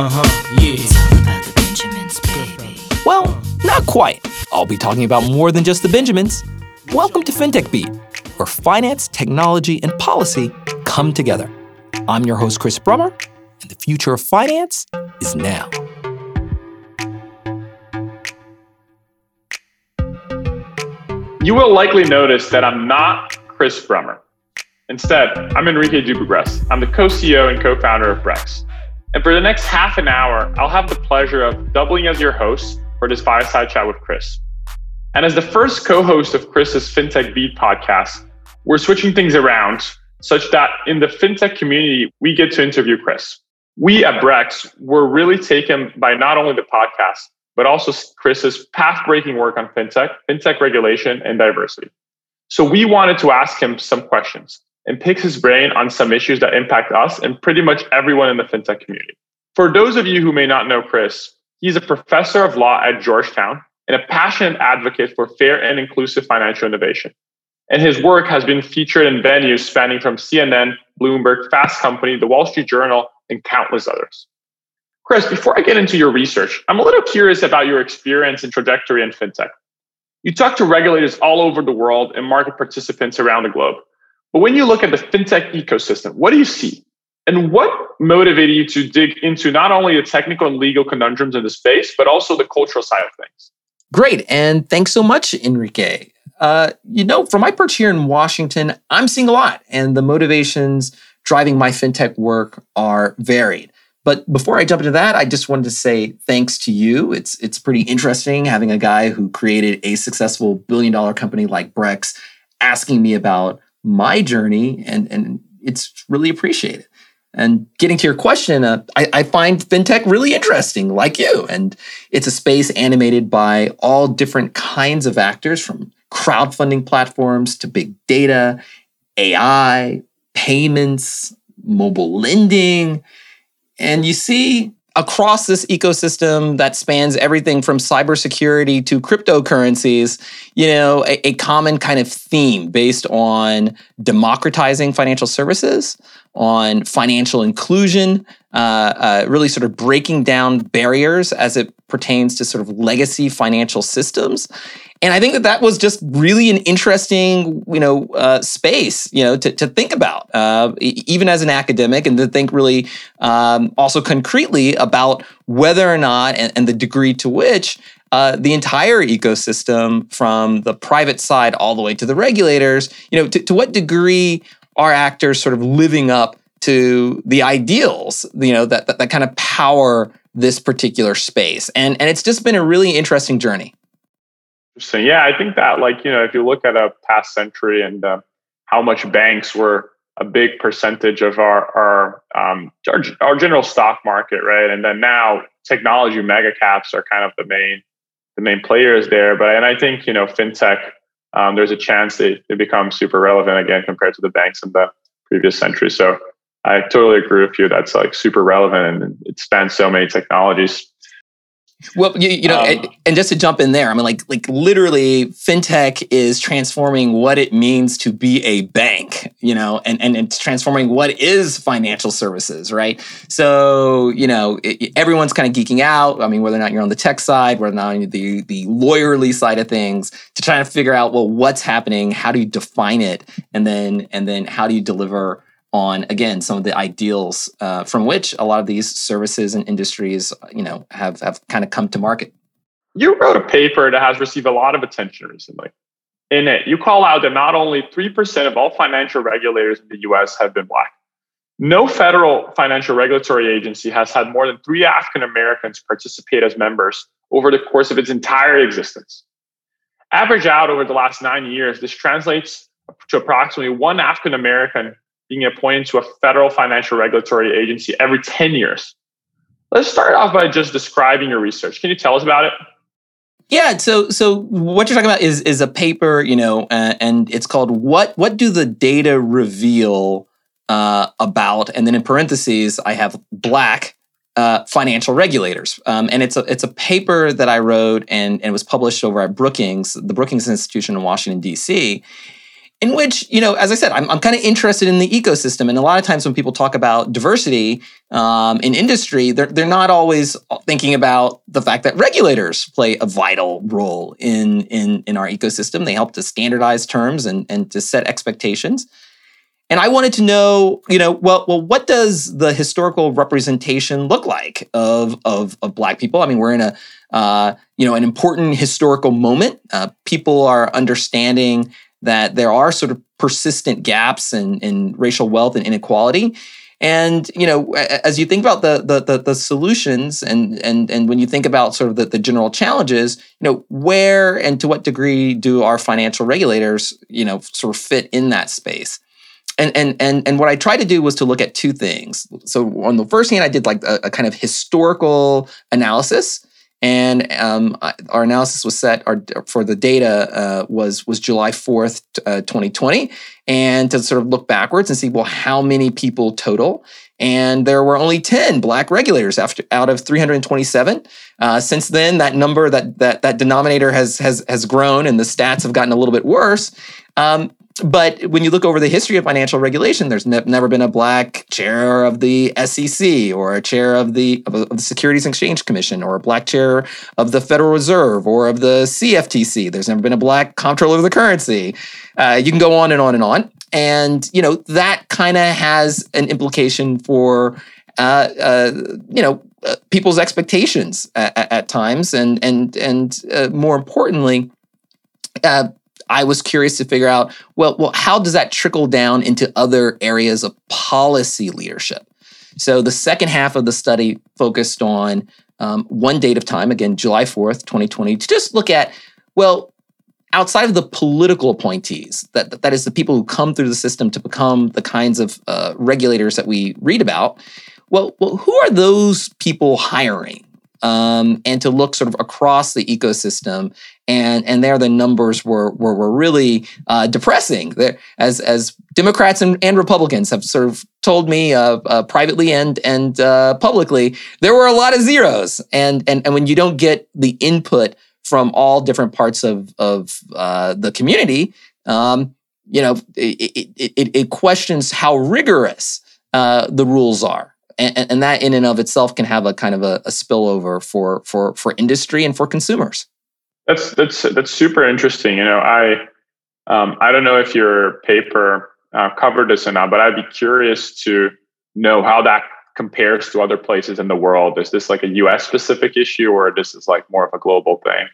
Uh huh, yeah. It's about the Benjamins, baby. Well, not quite. I'll be talking about more than just the Benjamins. Welcome to FinTech Beat, where finance, technology, and policy come together. I'm your host, Chris Brummer, and the future of finance is now. You will likely notice that I'm not Chris Brummer. Instead, I'm Henrique DuBugras. I'm the co-CEO and co-founder of Brex. And for the next half an hour, I'll have the pleasure of doubling as your host for this fireside chat with Chris. And as the first co-host of Chris's FinTech Beat podcast, we're switching things around such that in the FinTech community, we get to interview Chris. We at Brex were really taken by not only the podcast, but also Chris's path-breaking work on FinTech, FinTech regulation, and diversity. So we wanted to ask him some questions and picks his brain on some issues that impact us and pretty much everyone in the FinTech community. For those of you who may not know Chris, he's a professor of law at Georgetown and a passionate advocate for fair and inclusive financial innovation. And his work has been featured in venues spanning from CNN, Bloomberg, Fast Company, The Wall Street Journal, and countless others. Chris, before I get into your research, I'm a little curious about your experience and trajectory in fintech. You talk to regulators all over the world and market participants around the globe. But when you look at the fintech ecosystem, what do you see? And what motivated you to dig into not only the technical and legal conundrums in the space, but also the cultural side of things? Great. And thanks so much, Henrique. Uh, you know, from my perch here in Washington, I'm seeing a lot, and the motivations driving my fintech work are varied. But before I jump into that, I just wanted to say thanks to you. It's it's pretty interesting having a guy who created a successful billion dollar company like Brex asking me about my journey, and and it's really appreciated. And getting to your question, uh, I, I, find fintech really interesting, like you. And it's a space animated by all different kinds of actors, from crowdfunding platforms to big data, AI, payments, mobile lending. And you see across this ecosystem that spans everything from cybersecurity to cryptocurrencies, you know, a, a, common kind of theme based on democratizing financial services, on financial inclusion, uh, uh, really sort of breaking down barriers as it pertains to sort of legacy financial systems. And I think that that was just really an interesting, you know, uh, space, you know, to, to think about, uh, even as an academic, and to think really um, also concretely about whether or not and, and the degree to which uh, the entire ecosystem, from the private side all the way to the regulators, you know, to, to what degree are actors sort of living up to the ideals, you know, that, that, that kind of power this particular space, and and it's just been a really interesting journey. Interesting. Yeah, I think that like you know if you look at a past century and uh, how much banks were a big percentage of our our, um, our our general stock market, right? And then now technology mega caps are kind of the main the main players there. But and I think you know fintech, um, there's a chance they, they become super relevant again compared to the banks in the previous century. So I totally agree with you. That's like super relevant and it spans so many technologies. Well, you, you know, um, and, and, just to jump in there, I mean, like, like literally, fintech is transforming what it means to be a bank, you know, and and it's transforming what is financial services, right? So, you know, it, everyone's kind of geeking out. I mean, whether or not you're on the tech side, whether or not you're the the lawyerly side of things, to try to figure out well, what's happening, how do you define it, and then and then how do you deliver on again some of the ideals uh, from which a lot of these services and industries you know have have kind of come to market. You wrote a paper that has received a lot of attention recently. In it you call out that not only 3% of all financial regulators in the us have been black. No federal financial regulatory agency has had more than three african americans participate as members over the course of its entire existence. Average out over the last nine years this translates to approximately one african american being appointed to a federal financial regulatory agency every 10 years. Let's start off by just describing your research. Can you tell us about it? Yeah, so so what you're talking about is is a paper, you know, uh, and it's called "What What Do the Data Reveal uh, About?" And then in parentheses, I have black uh, financial regulators, um, and it's a it's a paper that I wrote and and was published over at Brookings, the Brookings Institution in Washington D.C. in which, you know, as I said, I'm, I'm kind of interested in the ecosystem. And a lot of times when people talk about diversity um, in industry, they're, they're not always thinking about the fact that regulators play a vital role in, in, in our ecosystem. They help to standardize terms and, and to set expectations. And I wanted to know, you know, well, well, what does the historical representation look like of of, of Black people? I mean, we're in a uh, you know an important historical moment. Uh, people are understanding that there are sort of persistent gaps in, in racial wealth and inequality. And you know, as you think about the the the, the solutions, and and and when you think about sort of the, the general challenges, you know, where and to what degree do our financial regulators, you know, sort of fit in that space? And and and and what I tried to do was to look at two things. So on the first hand, I did like a, a kind of historical analysis and um, our analysis was set our, for the data uh, was was July 4th, uh, 2020, and to sort of look backwards and see well how many people total. And there were only 10 black regulators after out of 327. Uh, since then, that number that that that denominator has has has grown, and the stats have gotten a little bit worse. Um, but when you look over the history of financial regulation, there's ne- never been a black chair of the SEC or a chair of the, of, the Securities and Exchange Commission or a black chair of the Federal Reserve or of the CFTC. There's never been a black comptroller of the currency. Uh, you can go on and on and on. And, you know, that kind of has an implication for, uh, uh, you know, uh, people's expectations at, at, times. And, and, and uh, more importantly, uh, I was curious to figure out well, well, how does that trickle down into other areas of policy leadership? So the second half of the study focused on um, one date of time, again, July 4th, 2020, to just look at, well, outside of the political appointees, that, that is the people who come through the system to become the kinds of uh, regulators that we read about, well, well, who are those people hiring? Um, and to look sort of across the ecosystem and and there the numbers were were, were really uh, depressing. There, as as Democrats and, and Republicans have sort of told me uh, uh, privately and and uh, publicly, there were a lot of zeros, and and and when you don't get the input from all different parts of of uh, the community, um, you know, it, it, it, it, questions how rigorous uh, the rules are. And, and, that in and of itself can have a kind of a, a spillover for for for industry and for consumers. That's that's that's super interesting. You know, I um, I don't know if your paper uh, covered this or not, but I'd be curious to know how that compares to other places in the world. Is this like a U.S. specific issue, or this is like more of a global thing?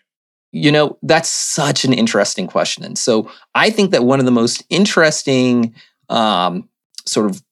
You know, that's such an interesting question. And so I think that one of the most interesting um, sort of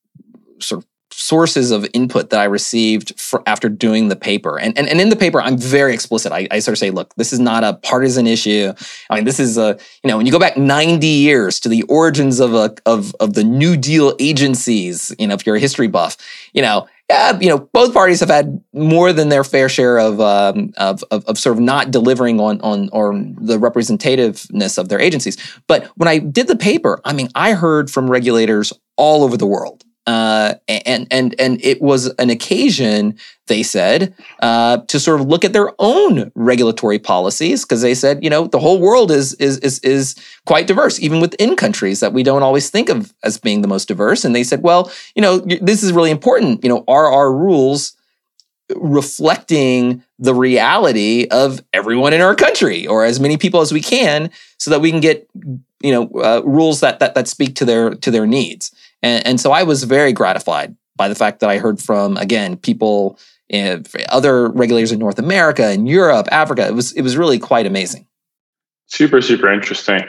sort of sources of input that I received for, after doing the paper. And, and, and in the paper, I'm very explicit. I, I sort of say, look, this is not a partisan issue. I mean, this is a, you know, when you go back 90 years to the origins of a, of, of the New Deal agencies, you know, if you're a history buff, you know, yeah, you know, both parties have had more than their fair share of, um, of, of, of, sort of not delivering on, on, on the representativeness of their agencies. But when I did the paper, I mean, I heard from regulators all over the world uh, and and and it was an occasion, they said, uh, to sort of look at their own regulatory policies because they said, you know, the whole world is is is is quite diverse, even within countries that we don't always think of as being the most diverse. And they said, well, you know, this is really important. You know, are our rules reflecting the reality of everyone in our country or as many people as we can so that we can get you know uh, rules that, that that speak to their to their needs and, and so I was very gratified by the fact that I heard from again people, in, other regulators in North America and Europe, Africa. It was it was really quite amazing. Super super interesting.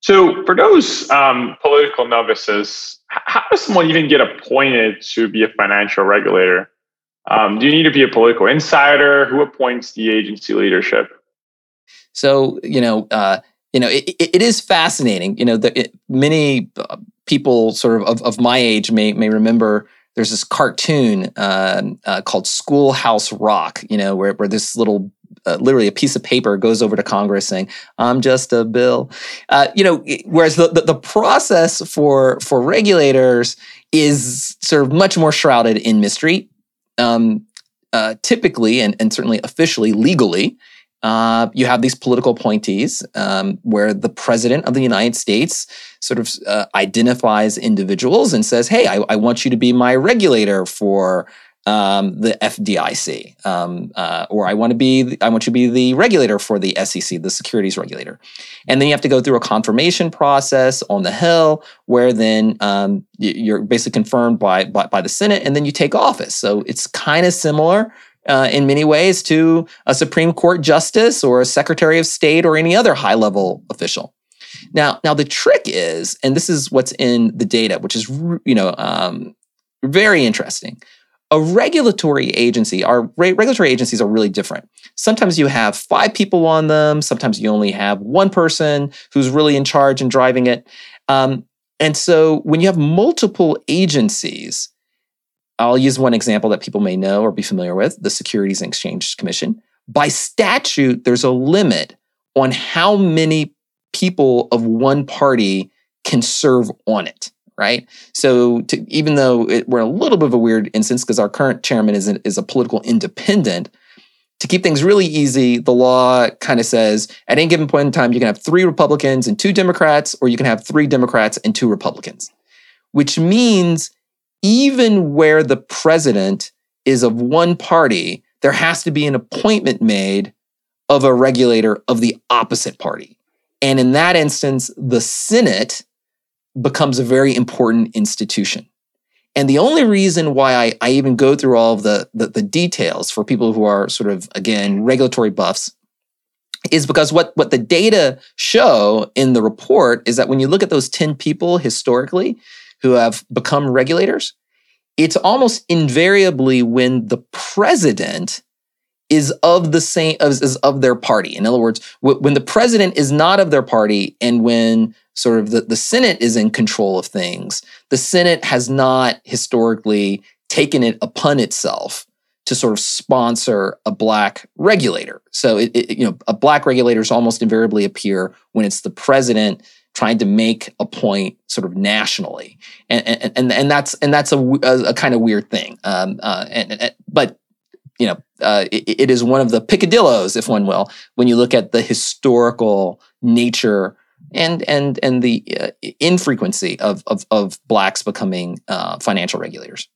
So for those um, political novices, how does someone even get appointed to be a financial regulator? Um, do you need to be a political insider? Who appoints the agency leadership? So you know, uh, you know, it, it is fascinating. You know, it, many uh, people sort of, of, of my age may may remember there's this cartoon uh, uh, called Schoolhouse Rock, you know, where, where this little, uh, literally a piece of paper goes over to Congress saying, "I'm just a bill," uh, you know. Whereas the, the, the process for for regulators is sort of much more shrouded in mystery. Um, uh, typically, and and certainly officially, legally, uh, you have these political appointees um, where the president of the United States sort of uh, identifies individuals and says, "Hey, I, I, want you to be my regulator for um, the FDIC, um, uh, or I want to be, I want you to be the regulator for the SEC, the securities regulator." And then you have to go through a confirmation process on the Hill, where then um, you're basically confirmed by, by by the Senate, and then you take office. So it's kind of similar uh, in many ways to a Supreme Court justice or a Secretary of State or any other high level official. Now, now the trick is, and this is what's in the data, which is you know um, very interesting. A regulatory agency, our re- regulatory agencies are really different. Sometimes you have five people on them. Sometimes you only have one person who's really in charge and driving it. Um, and so when you have multiple agencies, I'll use one example that people may know or be familiar with the Securities and Exchange Commission. By statute, there's a limit on how many people of one party can serve on it, right? So to, even though it, we're a little bit of a weird instance because our current chairman is, is a political independent, to keep things really easy, the law kind of says at any given point in time, you can have three Republicans and two Democrats, or you can have three Democrats and two Republicans, which means even where the president is of one party, there has to be an appointment made of a regulator of the opposite party. And in that instance, the Senate becomes a very important institution. And the only reason why I, I even go through all of the, the, the details for people who are sort of, again, regulatory buffs is because what, what the data show in the report is that when you look at those 10 people historically, who have become regulators, it's almost invariably when the president is of the same is of their party. In other words, when the president is not of their party and when sort of the, the Senate is in control of things, the Senate has not historically taken it upon itself to sort of sponsor a black regulator. So it, it you know a black regulators almost invariably appear when it's the president trying to make a point sort of nationally, and and and, and that's and that's a, a, a kind of weird thing. Um, uh, and, and, but you know, uh, it, it is one of the picadillos, if one will, when you look at the historical nature and and and the uh, infrequency of, of of blacks becoming uh, financial regulators.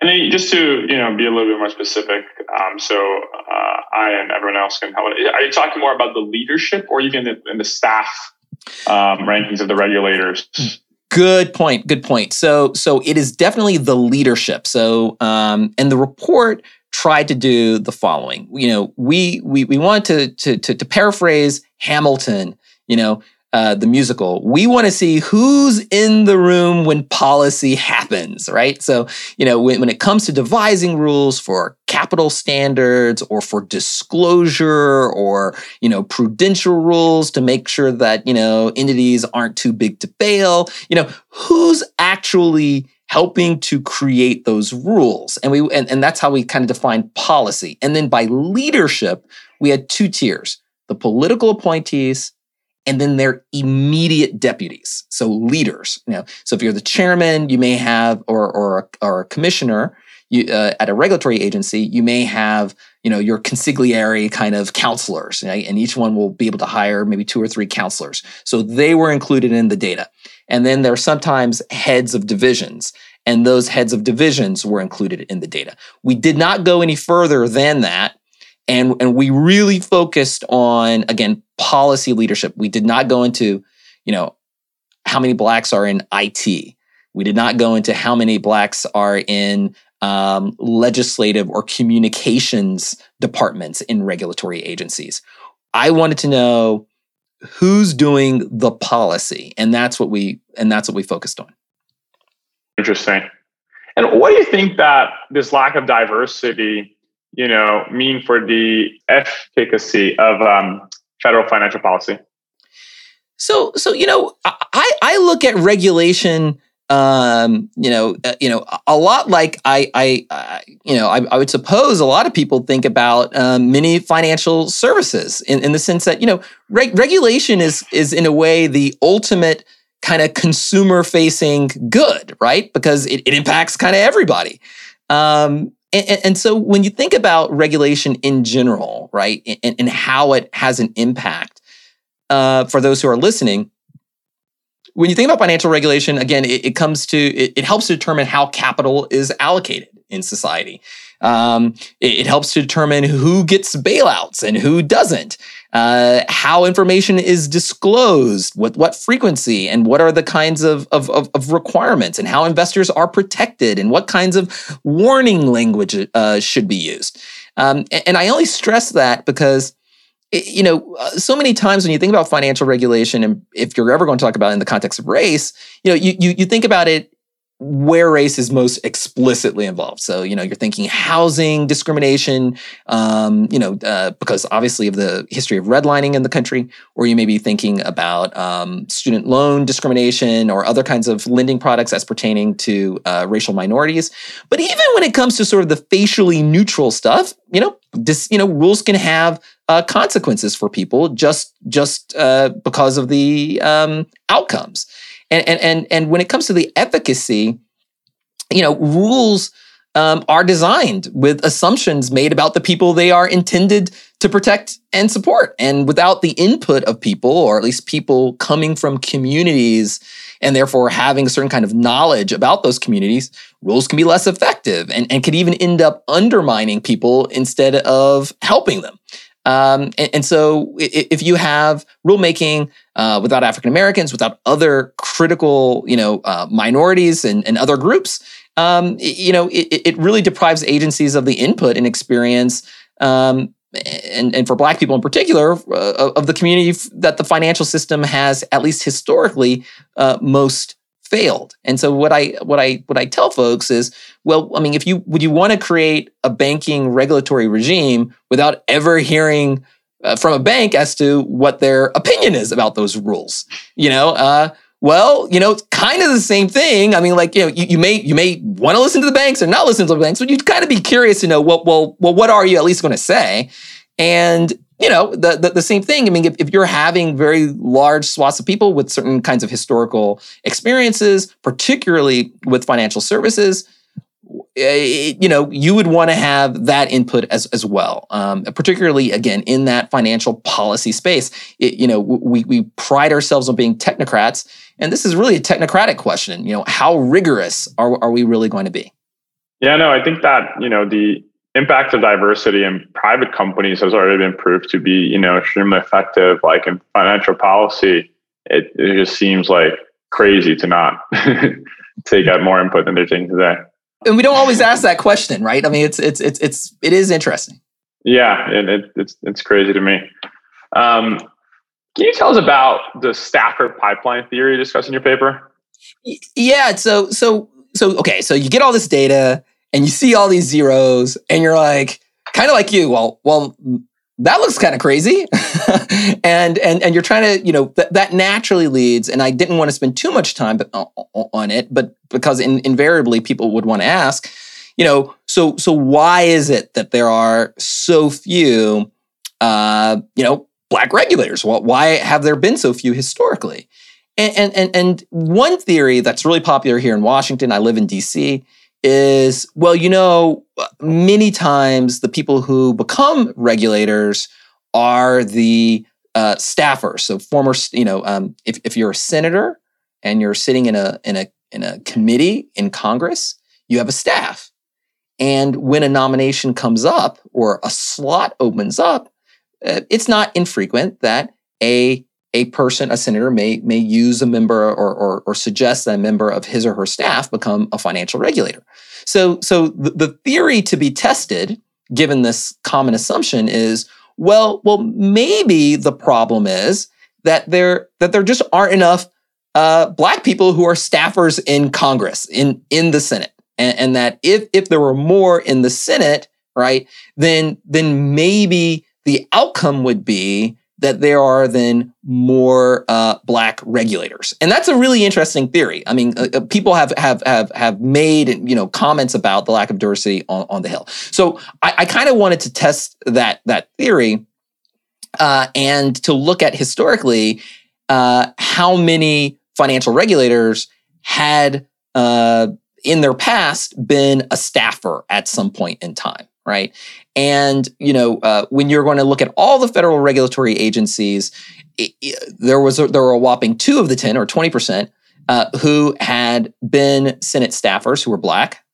And then just to you know be a little bit more specific, um, so uh, I and everyone else can help. Are you talking more about the leadership or even in the, in the staff um, rankings of the regulators. Good point. Good point. So, so it is definitely the leadership. So, um, and the report tried to do the following. You know, we we we wanted to to to, to paraphrase Hamilton. You know, uh, the musical. We want to see who's in the room when policy happens, right? So, you know, when, when it comes to devising rules for capital standards or for disclosure or, you know, prudential rules to make sure that, you know, entities aren't too big to fail, you know, who's actually helping to create those rules. And we and, and that's how we kind of define policy. And then by leadership, we had two tiers, the political appointees and then their immediate deputies, so leaders. You know, so if you're the chairman, you may have, or or or a commissioner you, uh, at a regulatory agency, you may have, you know, your consigliere kind of counselors, right? and each one will be able to hire maybe two or three counselors. So they were included in the data, and then there are sometimes heads of divisions. And those heads of divisions were included in the data. We did not go any further than that and and we really focused on again policy leadership. We did not go into, you know, how many blacks are in IT. We did not go into how many blacks are in um, legislative or communications departments in regulatory agencies. I wanted to know who's doing the policy, and that's what we and that's what we focused on. Interesting. And what do you think that this lack of diversity you know, mean for the efficacy of um, federal financial policy? So, so you know, I I look at regulation, um, you know, uh, you know, a lot like I I uh, you know I, I, would suppose a lot of people think about um, many financial services in, in the sense that you know reg- regulation is is in a way the ultimate kind of consumer facing good, right? Because it, it impacts kind of everybody. Um, and, and, so when you think about regulation in general, right, and, and how it has an impact uh, for those who are listening, when you think about financial regulation, again, it, it comes to it, it, helps to determine how capital is allocated in society. Um, it, it, helps to determine who gets bailouts and who doesn't. Uh, how information is disclosed, with what frequency, and what are the kinds of, of, of, of, requirements, and how investors are protected, and what kinds of warning language uh, should be used. Um, and, and I only stress that because you know, uh, so many times when you think about financial regulation, and if you're ever going to talk about it in the context of race, you know, you you, you think about it where race is most explicitly involved. So, you know, you're thinking housing discrimination, um, you know, uh, because obviously of the history of redlining in the country, or you may be thinking about um, student loan discrimination or other kinds of lending products as pertaining to uh, racial minorities. But even when it comes to sort of the facially neutral stuff, you know, this, you know, rules can have uh, consequences for people just just uh, because of the um, outcomes. And, and and and when it comes to the efficacy, you know, rules um, are designed with assumptions made about the people they are intended to protect and support. And without the input of people, or at least people coming from communities and therefore having a certain kind of knowledge about those communities, rules can be less effective and, and could even end up undermining people instead of helping them. Um, and, and, so if you have rulemaking uh, without African Americans, without other critical, you know, uh, minorities and, and, other groups, um, you know, it, it, really deprives agencies of the input and experience, um, and, and for Black people in particular, uh, of the community that the financial system has, at least historically, uh, most failed. And so what I what I what I tell folks is, well, I mean, if you would you want to create a banking regulatory regime without ever hearing uh, from a bank as to what their opinion is about those rules? You know, uh, well, you know, it's kind of the same thing. I mean, like you know, you, you may you may want to listen to the banks or not listen to the banks, but you'd kind of be curious to know, well, well, well, what are you at least going to say? And you know, the, the, the, same thing. I mean, if, if you're having very large swaths of people with certain kinds of historical experiences, particularly with financial services, eh, you know, you would want to have that input as, as well. Um, particularly, again, in that financial policy space. It, you know, we, we pride ourselves on being technocrats. And this is really a technocratic question. You know, how rigorous are, are we really going to be? Yeah, no, I think that, you know, the impact of diversity in private companies has already been proved to be, you know, extremely effective. Like in financial policy, it, it just seems like crazy to not take out more input than they're taking today. And we don't always ask that question, right? I mean, it's it's it's it's it is interesting. Yeah, and it, it's it's crazy to me. Um, can you tell us about the staffer pipeline theory discussed in your paper? Yeah. So so so okay. So you get all this data and you see all these zeros and you're like, kind of like you, well, well, that looks kind of crazy. and, and, and you're trying to, you know, th- that naturally leads, and I didn't want to spend too much time on it, but because in, invariably people would want to ask, you know, so, so why is it that there are so few, uh, you know, black regulators? Well, why have there been so few historically? And, and, and, and one theory that's really popular here in Washington, I live in DC, is well, you know, many times the people who become regulators are the uh, staffers. So former, you know, um, if if you're a senator and you're sitting in a in a in a committee in Congress, you have a staff. And when a nomination comes up or a slot opens up, uh, it's not infrequent that a a person, a senator, may may use a member or, or, or suggest that a member of his or her staff become a financial regulator. So, so the, the theory to be tested, given this common assumption, is well, well, maybe the problem is that there that there just aren't enough uh, black people who are staffers in Congress in in the Senate, and, and that if if there were more in the Senate, right, then then maybe the outcome would be that there are then more uh, black regulators, and that's a really interesting theory. I mean, uh, uh people have have have have made you know comments about the lack of diversity on, on the Hill. So I, I kind of wanted to test that that theory uh, and to look at historically uh, how many financial regulators had uh, in their past been a staffer at some point in time, right? And you know, uh, when you're going to look at all the federal regulatory agencies, it, it, there was a, there were a whopping two of the ten or twenty percent uh, who had been Senate staffers who were black.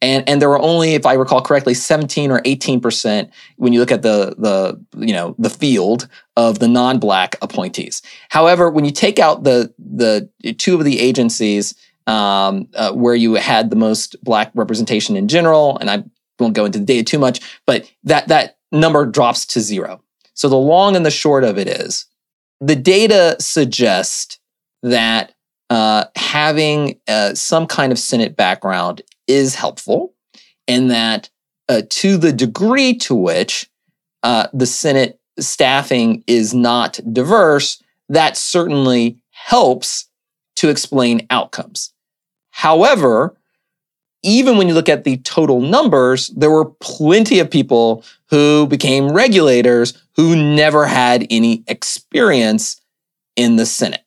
And, and there were only, if I recall correctly, 17 or 18 percent when you look at the the you know the field of the non-black appointees. However, when you take out the the two of the agencies um, uh, where you had the most black representation in general, and I won't go into the data too much, but that that number drops to zero. So the long and the short of it is, the data suggest that uh, having uh, some kind of Senate background is helpful, and that uh, to the degree to which uh, the Senate staffing is not diverse, that certainly helps to explain outcomes. However, even when you look at the total numbers, there were plenty of people who became regulators who never had any experience in the Senate.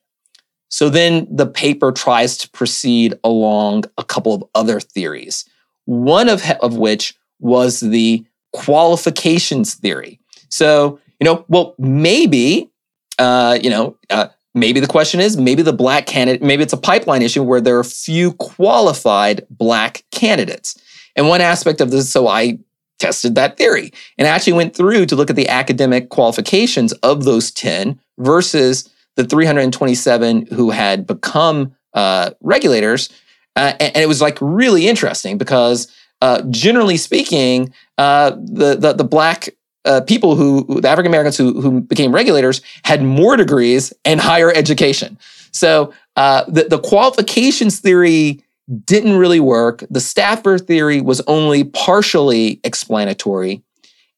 So then the paper tries to proceed along a couple of other theories, one of, of which was the qualifications theory. So, you know, well, maybe, uh, you know, uh, maybe the question is maybe the black candidate, maybe it's a pipeline issue where there are few qualified black candidates. And one aspect of this, so I tested that theory and actually went through to look at the academic qualifications of those 10 versus the 327 who had become uh, regulators. Uh, and, and, it was like really interesting because uh, generally speaking, uh, the, the, the black uh, people who the African Americans who who became regulators had more degrees and higher education. So uh, the the qualifications theory didn't really work. The staffer theory was only partially explanatory.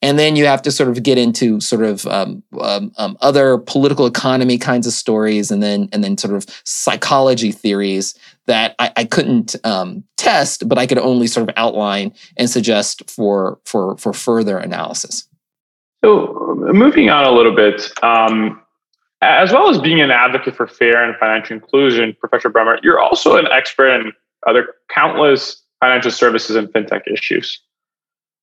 And then you have to sort of get into sort of um, um, um, other political economy kinds of stories, and then and then sort of psychology theories that I, I couldn't um, test, but I could only sort of outline and suggest for for for further analysis. So, moving on a little bit, um, as well as being an advocate for fair and financial inclusion, Professor Brummer, you're also an expert in other countless financial services and fintech issues.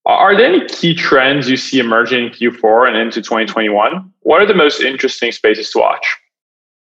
Are there any key trends you see emerging in Q4 and into 2021? What are the most interesting spaces to watch?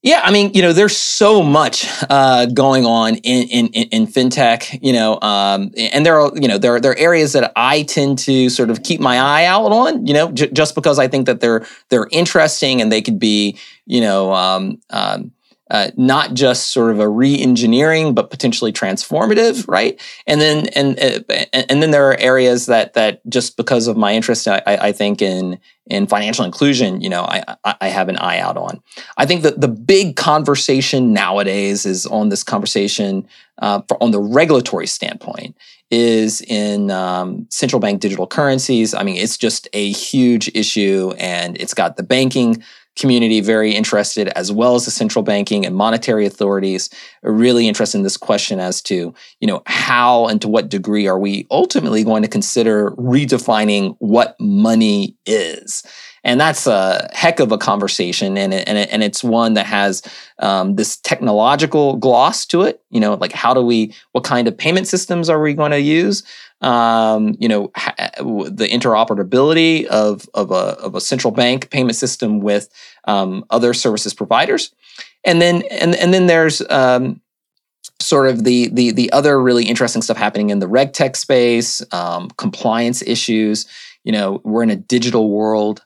Yeah, I mean, you know, there's so much uh, going on in, in in fintech, you know, um, and there are you know there are, there are areas that I tend to sort of keep my eye out on, you know, j- just because I think that they're they're interesting and they could be, you know, um, um, uh, not just sort of a re-engineering, but potentially transformative, right? And then and uh, and then there are areas that that just because of my interest, I, I think in in financial inclusion, you know, I I have an eye out on. I think that the big conversation nowadays is on this conversation uh, for, on the regulatory standpoint is in um, central bank digital currencies. I mean, it's just a huge issue, and it's got the banking community very interested, as well as the central banking and monetary authorities are really interested in this question as to, you know, how and to what degree are we ultimately going to consider redefining what money is? And that's a heck of a conversation, and it, and, it, and it's one that has um, this technological gloss to it. You know, like how do we, what kind of payment systems are we going to use? Um, you know, ha- the interoperability of, of, a, of a central bank payment system with um, other services providers. And then, and, and then there's um, sort of the, the, the other really interesting stuff happening in the reg tech space, um, compliance issues. You know, we're in a digital world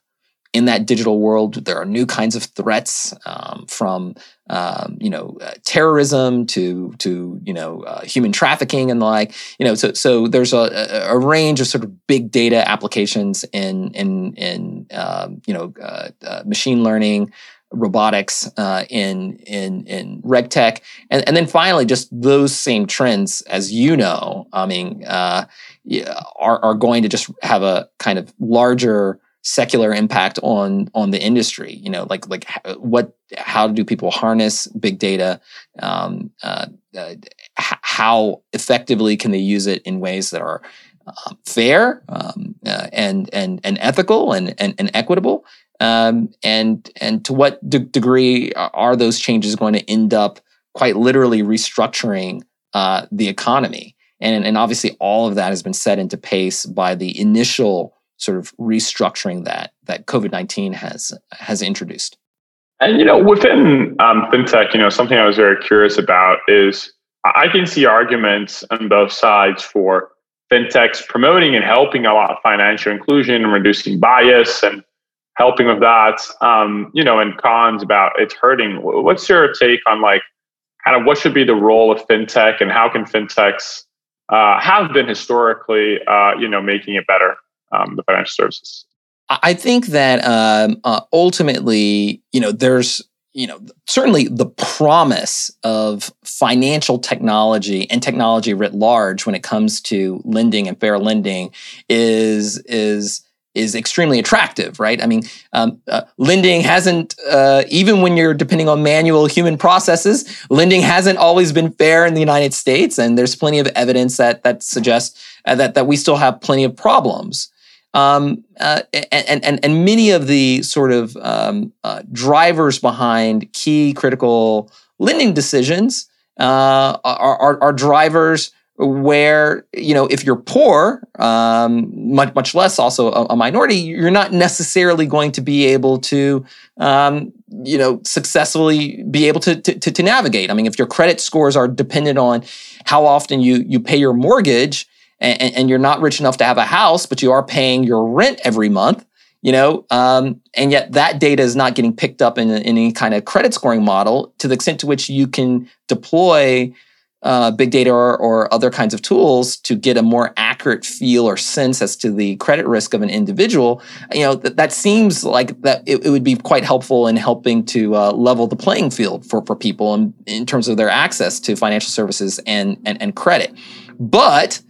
in that digital world, there are new kinds of threats um, from um, you know uh, terrorism to to you know uh, human trafficking and the like. You know, so so there's a, a range of sort of big data applications in in in um, you know uh, uh machine learning. Robotics uh, in in in regtech, and and then finally, just those same trends, as you know, I mean, uh, are are going to just have a kind of larger secular impact on on the industry you know like like what how do people harness big data? Um, uh, uh, how effectively can they use it in ways that are um, fair um, uh, and and and ethical and and, and equitable? Um, and and to what de- degree are those changes going to end up quite literally restructuring uh, the economy? And, and obviously, all of that has been set into pace by the initial sort of restructuring that that COVID nineteen has has introduced. And you know, within um, fintech, you know, something I was very curious about is I can see arguments on both sides for fintechs promoting and helping a lot of financial inclusion and reducing bias and helping with that. Um, you know, and cons about it's hurting. What's your take on like kind of what should be the role of fintech and how can fintechs uh, have been historically, uh, you know, making it better, um, the financial services? I think that um, uh, ultimately, you know, there's you know certainly the promise of financial technology and technology writ large when it comes to lending and fair lending is is is extremely attractive, right? I mean, um, uh, lending hasn't, uh, even when you're depending on manual human processes, lending hasn't always been fair in the United States, and there's plenty of evidence that that suggests uh, that that we still have plenty of problems. Um, uh, and, and, and many of the sort of um, uh, drivers behind key critical lending decisions uh, are, are, are, drivers where you know if you're poor, um, much much less also a, a, minority, you're not necessarily going to be able to um, you know successfully be able to, to to navigate. I mean, if your credit scores are dependent on how often you you pay your mortgage and, and, you're not rich enough to have a house, but you are paying your rent every month, you know, um, and yet that data is not getting picked up in, in, any kind of credit scoring model to the extent to which you can deploy uh, big data or, or, other kinds of tools to get a more accurate feel or sense as to the credit risk of an individual, you know, th- that seems like that it, it, would be quite helpful in helping to uh, level the playing field for, for people in, in terms of their access to financial services and, and, and credit. But,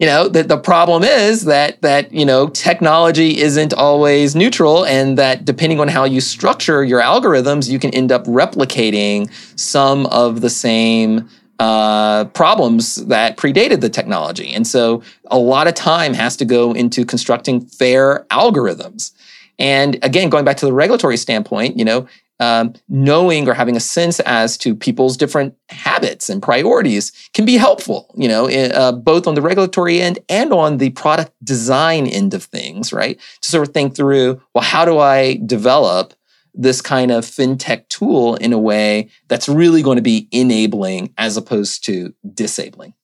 you know the, the problem is that that you know technology isn't always neutral and that depending on how you structure your algorithms you can end up replicating some of the same uh, problems that predated the technology. And so a lot of time has to go into constructing fair algorithms. And again going back to the regulatory standpoint you know um, knowing or having a sense as to people's different habits and priorities can be helpful, you know, uh, both on the regulatory end and on the product design end of things, right? To sort of think through, well, how do I develop this kind of fintech tool in a way that's really going to be enabling as opposed to disabling?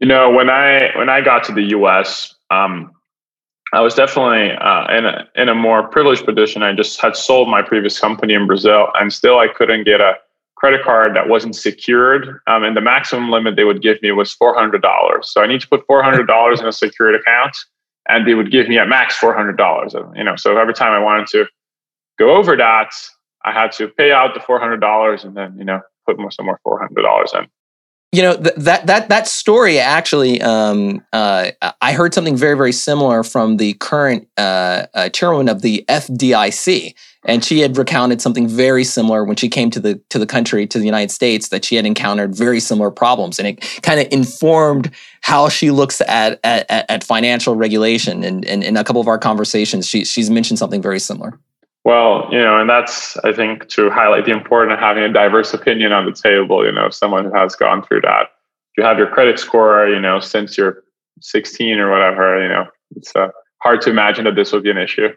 You know, when I when I got to the U.S., um, I was definitely uh, in a in a more privileged position. I just had sold my previous company in Brazil, and still I couldn't get a credit card that wasn't secured. Um, and the maximum limit they would give me was four hundred dollars. So I need to put four hundred dollars in a secured account, and they would give me at max four hundred dollars. You know, so every time I wanted to go over that, I had to pay out the four hundred dollars, and then you know put more some more four hundred dollars in you know th- that that that story actually um, uh, i heard something very very similar from the current uh, uh, chairwoman of the fdic and she had recounted something very similar when she came to the to the country to the united states that she had encountered very similar problems. And it kind of informed how she looks at at, at financial regulation. And, in a couple of our conversations she, she's mentioned something very similar well, you know, and that's I think to highlight the importance of having a diverse opinion on the table. You know, someone who has gone through that. If you have your credit score, you know, since you're 16 or whatever, you know, it's uh, hard to imagine that this would be an issue.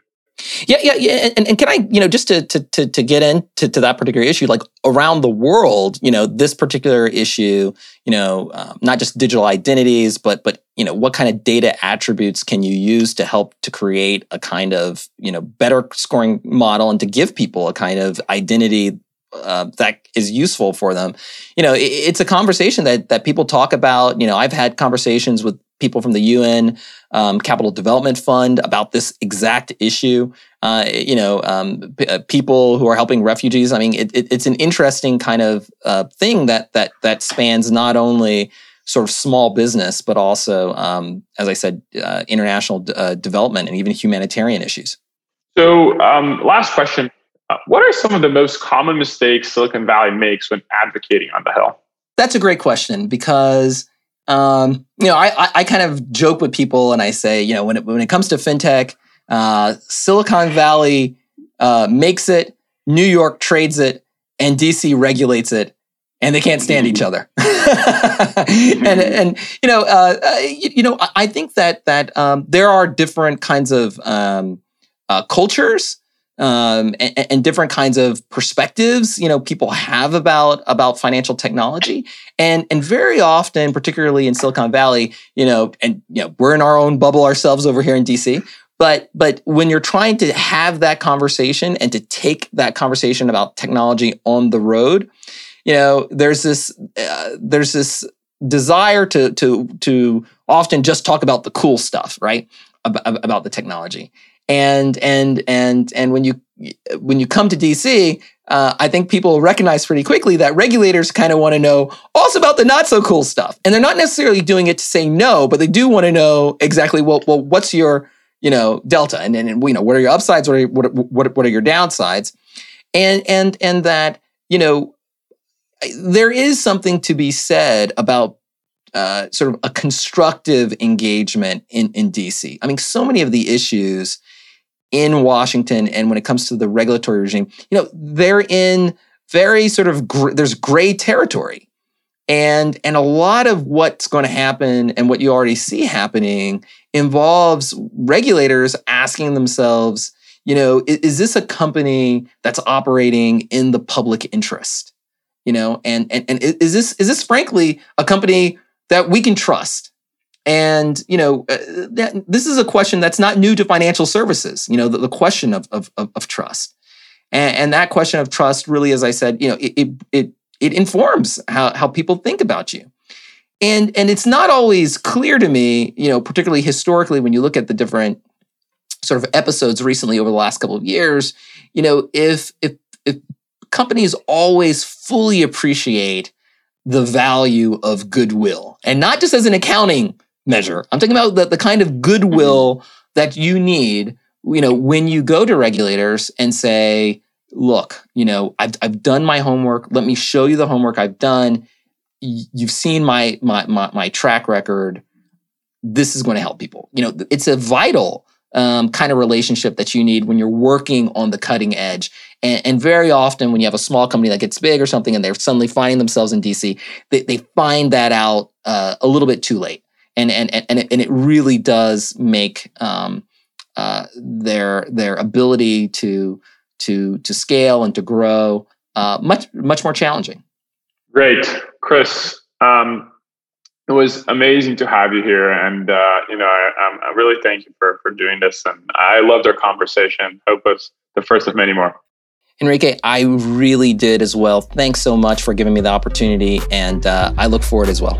Yeah, yeah, yeah. And, and can I, you know, just to to to, to get into to that particular issue, like around the world, you know, this particular issue, you know, um, not just digital identities, but but you know, what kind of data attributes can you use to help to create a kind of you know better scoring model and to give people a kind of identity uh, that is useful for them. You know, it, it's a conversation that that people talk about. You know, I've had conversations with people from the UN um, Capital Development Fund about this exact issue. Uh, you know, um, p- uh, people who are helping refugees. I mean, it, it, it's an interesting kind of uh, thing that that that spans not only sort of small business, but also, um, as I said, uh, international d- uh, development and even humanitarian issues. So, um, last question: uh, What are some of the most common mistakes Silicon Valley makes when advocating on the Hill? That's a great question because um, you know, I, I kind of joke with people and I say, you know, when it, when it comes to fintech, uh, Silicon Valley uh, makes it, New York trades it, and DC regulates it, and they can't stand each other. and and you know, uh, uh, you, you, know, I think that that um, there are different kinds of um, uh, cultures um, and, and, different kinds of perspectives you know people have about about financial technology. And and very often particularly in silicon valley you know and you know we're in our own bubble ourselves over here in dc but but when you're trying to have that conversation and to take that conversation about technology on the road you know there's this uh, there's this desire to to to often just talk about the cool stuff right about, about the technology and and and and when you when you come to DC, uh, I think people recognize pretty quickly that regulators kind of want to know also about the not so cool stuff, and they're not necessarily doing it to say no, but they do want to know exactly well, well, what's your you know delta, and then you know what are your upsides, what are what what what are your downsides, and and and that you know there is something to be said about uh, sort of a constructive engagement in in DC. I mean, so many of the issues in Washington and when it comes to the regulatory regime, you know, they're in very sort of gr- there's gray territory. And and a lot of what's going to happen and what you already see happening involves regulators asking themselves, you know, is, is this a company that's operating in the public interest? You know, and and and is this is this frankly a company that we can trust? And you know, uh, that, this is a question that's not new to financial services. You know, the, the question of, of, of trust, and, and, that question of trust really, as I said, you know, it it it, it informs how how people think about you. And and it's not always clear to me, you know, particularly historically when you look at the different sort of episodes recently over the last couple of years, you know, if if if companies always fully appreciate the value of goodwill and not just as an accounting measure. I'm talking about the, the kind of goodwill mm-hmm. that you need, you know, when you go to regulators and say, look, you know, I've, I've done my homework. Let me show you the homework I've done. You've seen my, my, my, my track record. This is going to help people. You know, it's a vital um, kind of relationship that you need when you're working on the cutting edge. And, and, very often, when you have a small company that gets big or something, and they're suddenly finding themselves in DC, they, they find that out uh, a little bit too late and and and it, and it really does make um, uh, their their ability to to to scale and to grow uh, much much more challenging. Great, Chris. Um, it was amazing to have you here, and uh, you know, I, I really thank you for for doing this. And I loved our conversation. Hope it's the first of many more. Henrique, I really did as well. Thanks so much for giving me the opportunity, and uh, I look forward as well.